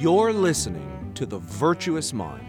You're listening to The Virtuous Mind,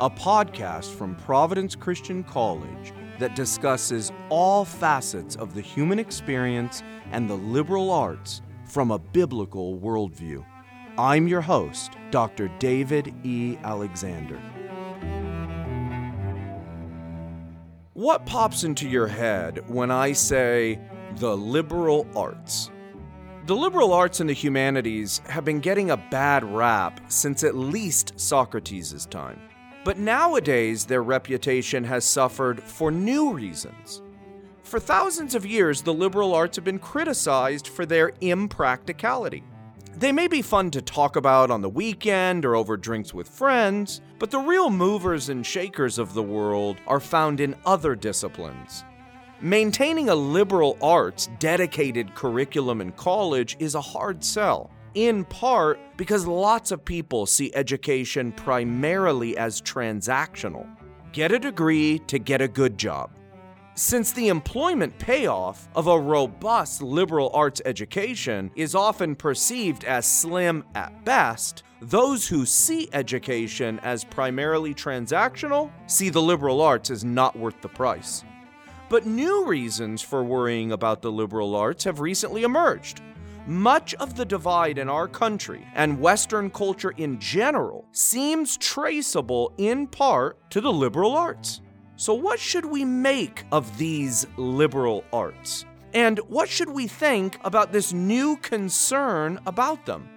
a podcast from Providence Christian College that discusses all facets of the human experience and the liberal arts from a biblical worldview. I'm your host, Dr. David E. Alexander. What pops into your head when I say the liberal arts? The liberal arts and the humanities have been getting a bad rap since at least Socrates' time. But nowadays, their reputation has suffered for new reasons. For thousands of years, the liberal arts have been criticized for their impracticality. They may be fun to talk about on the weekend or over drinks with friends, but the real movers and shakers of the world are found in other disciplines. Maintaining a liberal arts dedicated curriculum in college is a hard sell, in part because lots of people see education primarily as transactional. Get a degree to get a good job. Since the employment payoff of a robust liberal arts education is often perceived as slim at best, those who see education as primarily transactional see the liberal arts as not worth the price. But new reasons for worrying about the liberal arts have recently emerged. Much of the divide in our country and Western culture in general seems traceable in part to the liberal arts. So, what should we make of these liberal arts? And what should we think about this new concern about them?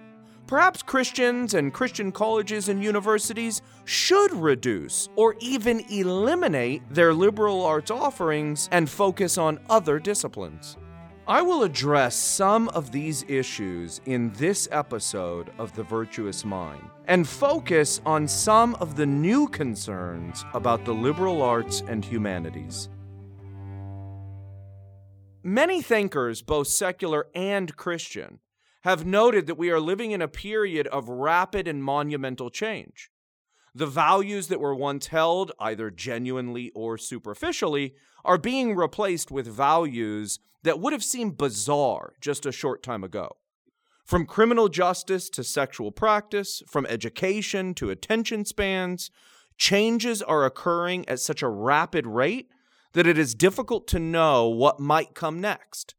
Perhaps Christians and Christian colleges and universities should reduce or even eliminate their liberal arts offerings and focus on other disciplines. I will address some of these issues in this episode of The Virtuous Mind and focus on some of the new concerns about the liberal arts and humanities. Many thinkers, both secular and Christian, have noted that we are living in a period of rapid and monumental change. The values that were once held, either genuinely or superficially, are being replaced with values that would have seemed bizarre just a short time ago. From criminal justice to sexual practice, from education to attention spans, changes are occurring at such a rapid rate that it is difficult to know what might come next,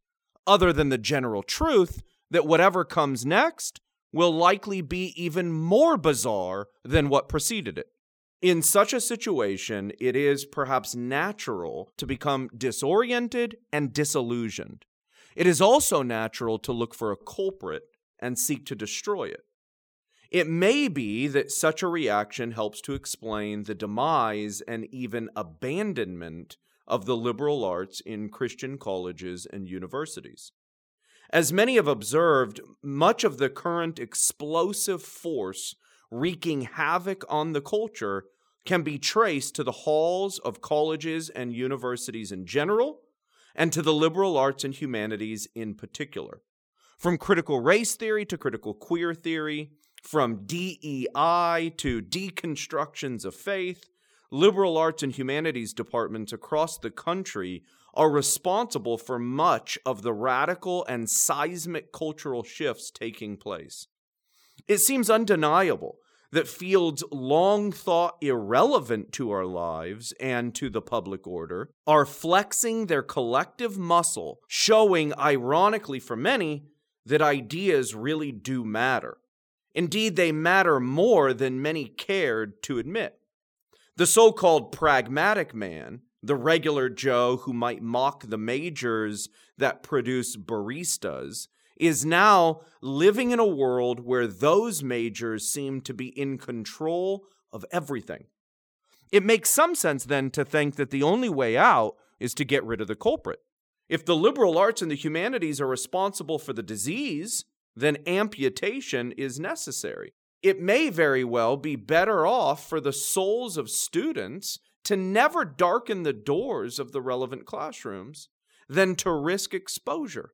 other than the general truth that whatever comes next will likely be even more bizarre than what preceded it. In such a situation, it is perhaps natural to become disoriented and disillusioned. It is also natural to look for a culprit and seek to destroy it. It may be that such a reaction helps to explain the demise and even abandonment of the liberal arts in Christian colleges and universities. As many have observed, much of the current explosive force wreaking havoc on the culture can be traced to the halls of colleges and universities in general, and to the liberal arts and humanities in particular. From critical race theory to critical queer theory, from DEI to deconstructions of faith, liberal arts and humanities departments across the country are responsible for much of the radical and seismic cultural shifts taking place. It seems undeniable that fields long thought irrelevant to our lives and to the public order are flexing their collective muscle, showing, ironically for many, that ideas really do matter. Indeed, they matter more than many cared to admit. The so called pragmatic man, the regular Joe who might mock the majors that produce baristas, is now living in a world where those majors seem to be in control of everything. It makes some sense then to think that the only way out is to get rid of the culprit. If the liberal arts and the humanities are responsible for the disease, then amputation is necessary. It may very well be better off for the souls of students to never darken the doors of the relevant classrooms than to risk exposure.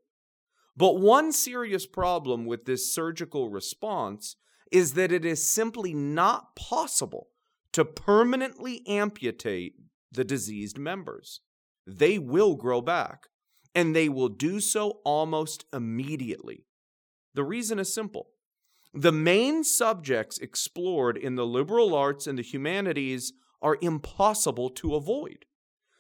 But one serious problem with this surgical response is that it is simply not possible to permanently amputate the diseased members. They will grow back, and they will do so almost immediately. The reason is simple The main subjects explored in the liberal arts and the humanities are impossible to avoid.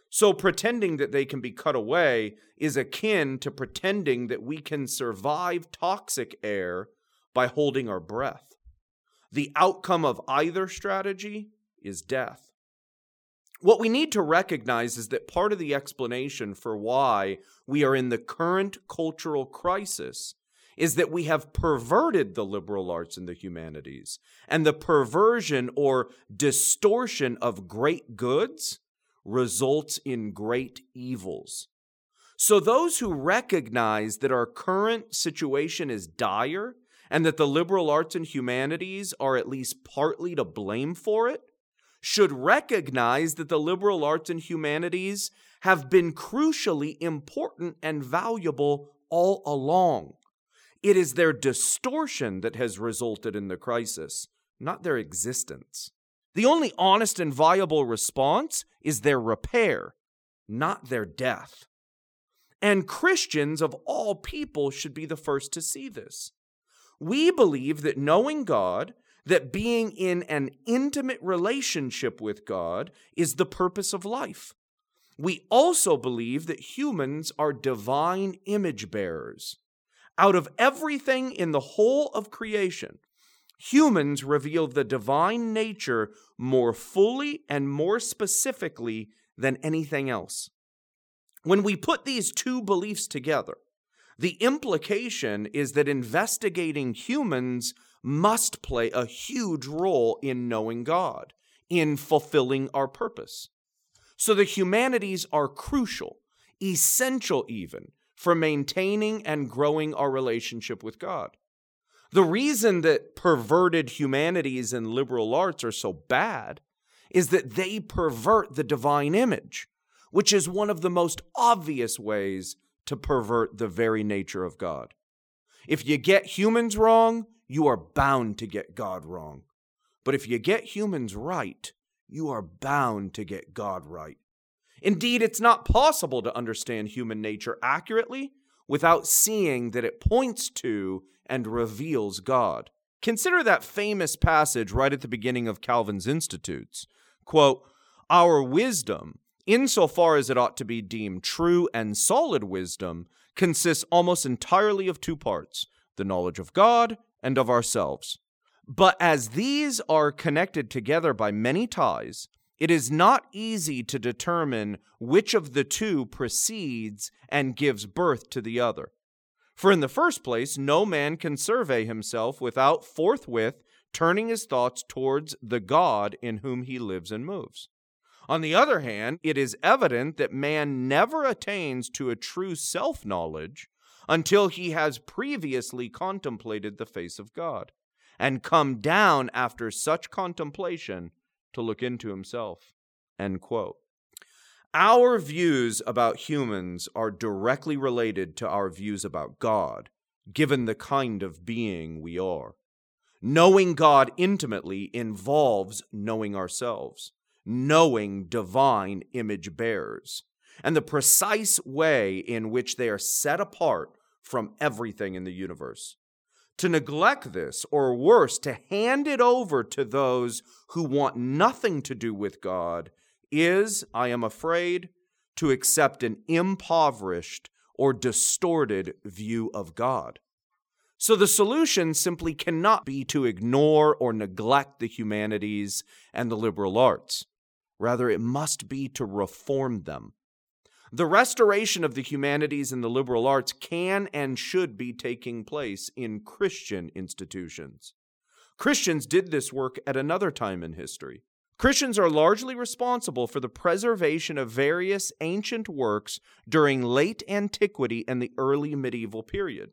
So, pretending that they can be cut away is akin to pretending that we can survive toxic air by holding our breath. The outcome of either strategy is death. What we need to recognize is that part of the explanation for why we are in the current cultural crisis is that we have perverted the liberal arts and the humanities. And the perversion or distortion of great goods results in great evils. So, those who recognize that our current situation is dire and that the liberal arts and humanities are at least partly to blame for it should recognize that the liberal arts and humanities have been crucially important and valuable all along. It is their distortion that has resulted in the crisis, not their existence. The only honest and viable response is their repair, not their death. And Christians of all people should be the first to see this. We believe that knowing God, that being in an intimate relationship with God, is the purpose of life. We also believe that humans are divine image bearers. Out of everything in the whole of creation, humans reveal the divine nature more fully and more specifically than anything else. When we put these two beliefs together, the implication is that investigating humans must play a huge role in knowing God, in fulfilling our purpose. So the humanities are crucial, essential even, for maintaining and growing our relationship with God. The reason that perverted humanities and liberal arts are so bad is that they pervert the divine image, which is one of the most obvious ways to pervert the very nature of God. If you get humans wrong, you are bound to get God wrong. But if you get humans right, you are bound to get God right. Indeed, it's not possible to understand human nature accurately without seeing that it points to and reveals God. Consider that famous passage right at the beginning of Calvin's Institutes. Quote, Our wisdom, insofar as it ought to be deemed true and solid wisdom, consists almost entirely of two parts the knowledge of God and of ourselves. But as these are connected together by many ties, it is not easy to determine which of the two precedes and gives birth to the other. For in the first place, no man can survey himself without forthwith turning his thoughts towards the God in whom he lives and moves. On the other hand, it is evident that man never attains to a true self knowledge until he has previously contemplated the face of God and come down after such contemplation to look into himself. End quote. Our views about humans are directly related to our views about God, given the kind of being we are. Knowing God intimately involves knowing ourselves, knowing divine image bearers, and the precise way in which they are set apart from everything in the universe. To neglect this, or worse, to hand it over to those who want nothing to do with God, is, I am afraid, to accept an impoverished or distorted view of God. So the solution simply cannot be to ignore or neglect the humanities and the liberal arts. Rather, it must be to reform them. The restoration of the humanities and the liberal arts can and should be taking place in Christian institutions. Christians did this work at another time in history. Christians are largely responsible for the preservation of various ancient works during late antiquity and the early medieval period.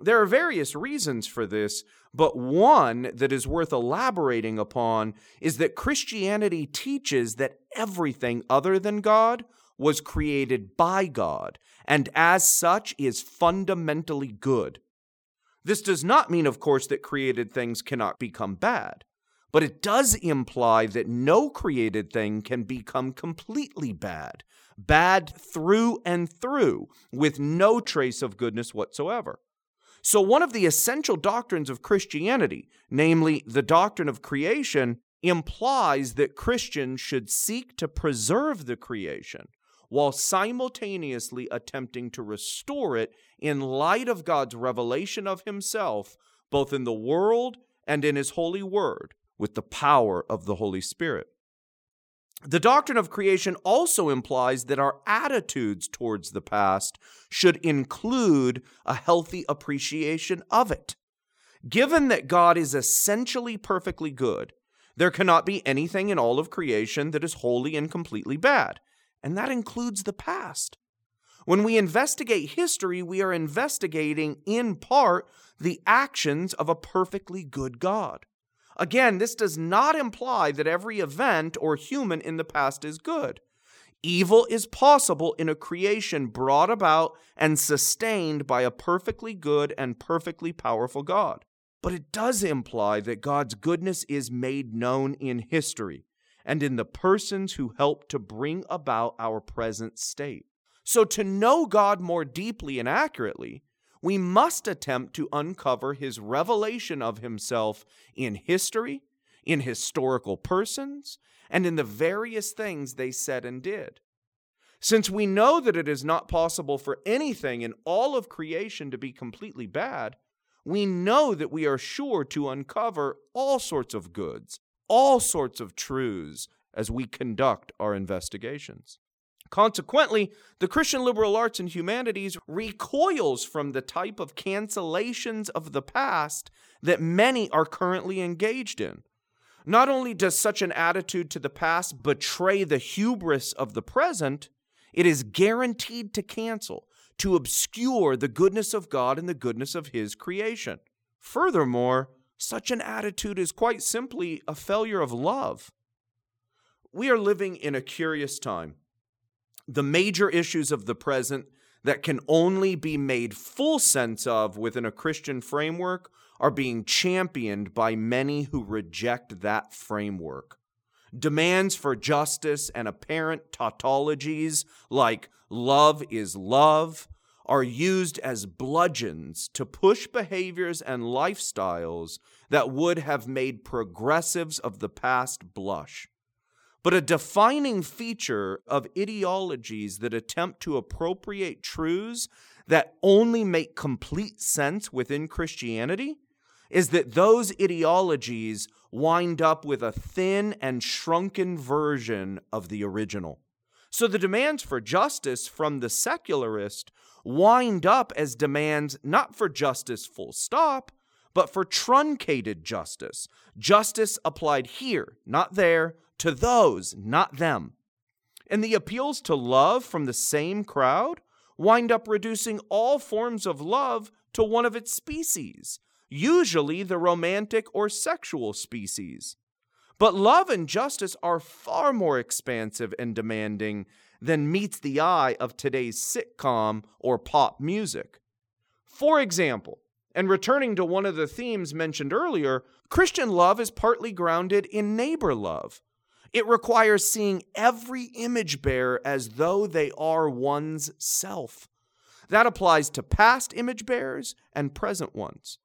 There are various reasons for this, but one that is worth elaborating upon is that Christianity teaches that everything other than God was created by God, and as such is fundamentally good. This does not mean, of course, that created things cannot become bad, but it does imply that no created thing can become completely bad, bad through and through, with no trace of goodness whatsoever. So, one of the essential doctrines of Christianity, namely the doctrine of creation, implies that Christians should seek to preserve the creation while simultaneously attempting to restore it in light of God's revelation of Himself, both in the world and in His holy word, with the power of the Holy Spirit. The doctrine of creation also implies that our attitudes towards the past should include a healthy appreciation of it. Given that God is essentially perfectly good, there cannot be anything in all of creation that is wholly and completely bad, and that includes the past. When we investigate history, we are investigating, in part, the actions of a perfectly good God. Again, this does not imply that every event or human in the past is good. Evil is possible in a creation brought about and sustained by a perfectly good and perfectly powerful God. But it does imply that God's goodness is made known in history and in the persons who help to bring about our present state. So, to know God more deeply and accurately, we must attempt to uncover his revelation of himself in history, in historical persons, and in the various things they said and did. Since we know that it is not possible for anything in all of creation to be completely bad, we know that we are sure to uncover all sorts of goods, all sorts of truths as we conduct our investigations. Consequently, the Christian liberal arts and humanities recoils from the type of cancellations of the past that many are currently engaged in. Not only does such an attitude to the past betray the hubris of the present, it is guaranteed to cancel, to obscure the goodness of God and the goodness of His creation. Furthermore, such an attitude is quite simply a failure of love. We are living in a curious time the major issues of the present that can only be made full sense of within a Christian framework are being championed by many who reject that framework. Demands for justice and apparent tautologies like love is love are used as bludgeons to push behaviors and lifestyles that would have made progressives of the past blush. But a defining feature of ideologies that attempt to appropriate truths that only make complete sense within Christianity is that those ideologies wind up with a thin and shrunken version of the original. So the demands for justice from the secularist wind up as demands not for justice full stop, but for truncated justice. Justice applied here, not there, to those, not them. And the appeals to love from the same crowd wind up reducing all forms of love to one of its species, usually the romantic or sexual species. But love and justice are far more expansive and demanding than meets the eye of today's sitcom or pop music. For example, and returning to one of the themes mentioned earlier, Christian love is partly grounded in neighbor love, it requires seeing every image bearer as though they are one's self. That applies to past image bearers and present ones.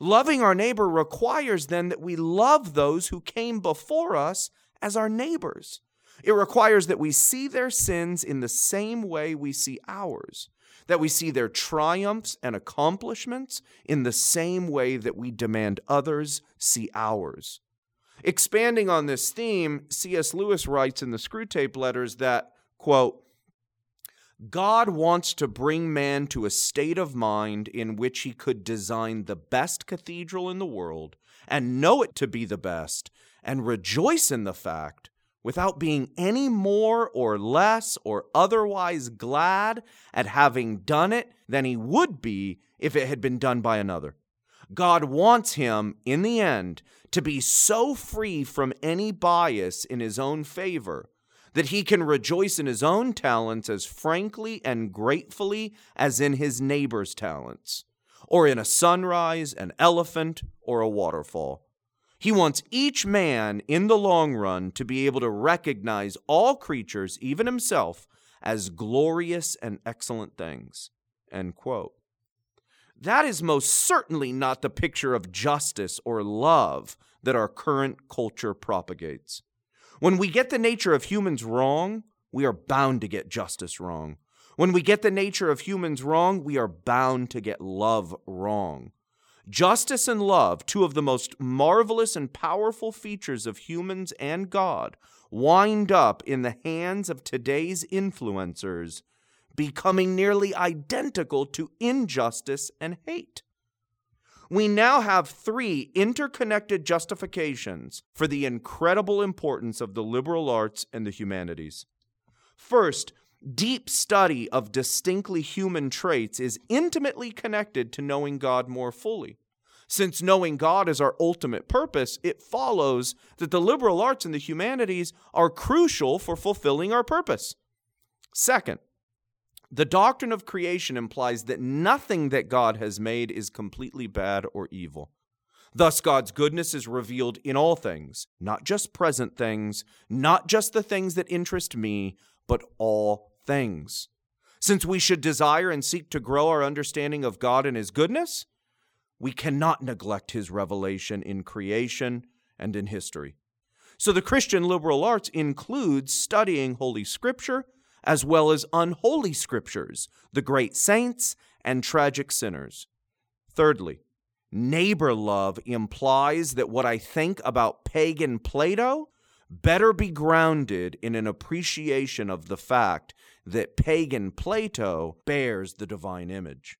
Loving our neighbor requires then that we love those who came before us as our neighbors. It requires that we see their sins in the same way we see ours, that we see their triumphs and accomplishments in the same way that we demand others see ours. Expanding on this theme, C.S. Lewis writes in the Screwtape Letters that, quote, God wants to bring man to a state of mind in which he could design the best cathedral in the world and know it to be the best and rejoice in the fact without being any more or less or otherwise glad at having done it than he would be if it had been done by another. God wants him, in the end, to be so free from any bias in his own favor that he can rejoice in his own talents as frankly and gratefully as in his neighbor's talents, or in a sunrise, an elephant, or a waterfall. He wants each man in the long run to be able to recognize all creatures, even himself, as glorious and excellent things. End quote. That is most certainly not the picture of justice or love that our current culture propagates. When we get the nature of humans wrong, we are bound to get justice wrong. When we get the nature of humans wrong, we are bound to get love wrong. Justice and love, two of the most marvelous and powerful features of humans and God, wind up in the hands of today's influencers, becoming nearly identical to injustice and hate. We now have three interconnected justifications for the incredible importance of the liberal arts and the humanities. First, deep study of distinctly human traits is intimately connected to knowing God more fully. Since knowing God is our ultimate purpose, it follows that the liberal arts and the humanities are crucial for fulfilling our purpose. Second, the doctrine of creation implies that nothing that God has made is completely bad or evil. Thus, God's goodness is revealed in all things, not just present things, not just the things that interest me, but all things. Since we should desire and seek to grow our understanding of God and His goodness, we cannot neglect His revelation in creation and in history. So, the Christian liberal arts includes studying Holy Scripture as well as unholy Scriptures, the great saints and tragic sinners. Thirdly, neighbor love implies that what I think about pagan Plato better be grounded in an appreciation of the fact that pagan Plato bears the divine image.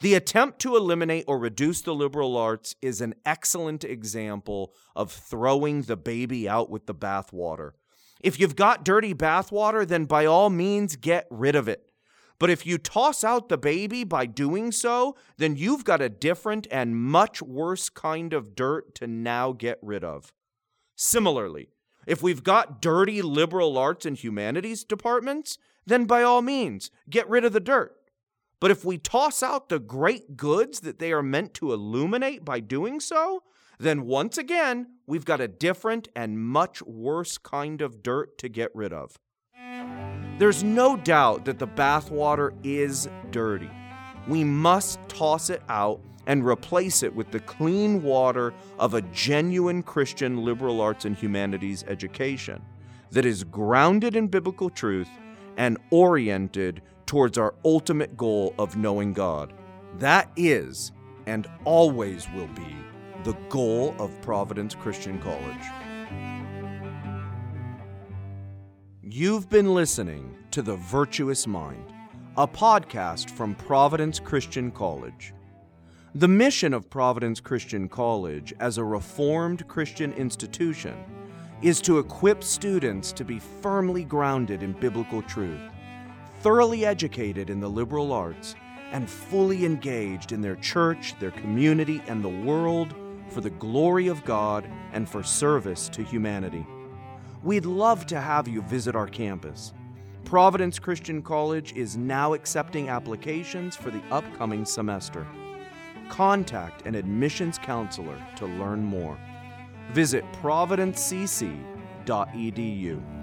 The attempt to eliminate or reduce the liberal arts is an excellent example of throwing the baby out with the bathwater. If you've got dirty bathwater, then by all means get rid of it. But if you toss out the baby by doing so, then you've got a different and much worse kind of dirt to now get rid of. Similarly, if we've got dirty liberal arts and humanities departments, then by all means, get rid of the dirt. But if we toss out the great goods that they are meant to illuminate by doing so, then once again, we've got a different and much worse kind of dirt to get rid of. There's no doubt that the bathwater is dirty. We must toss it out and replace it with the clean water of a genuine Christian liberal arts and humanities education that is grounded in biblical truth and oriented towards our ultimate goal of knowing God. That is, and always will be, the goal of Providence Christian College. You've been listening to The Virtuous Mind, a podcast from Providence Christian College. The mission of Providence Christian College as a reformed Christian institution is to equip students to be firmly grounded in biblical truth, thoroughly educated in the liberal arts, and fully engaged in their church, their community, and the world for the glory of God and for service to humanity. We'd love to have you visit our campus. Providence Christian College is now accepting applications for the upcoming semester contact an admissions counselor to learn more. Visit providencecc.edu.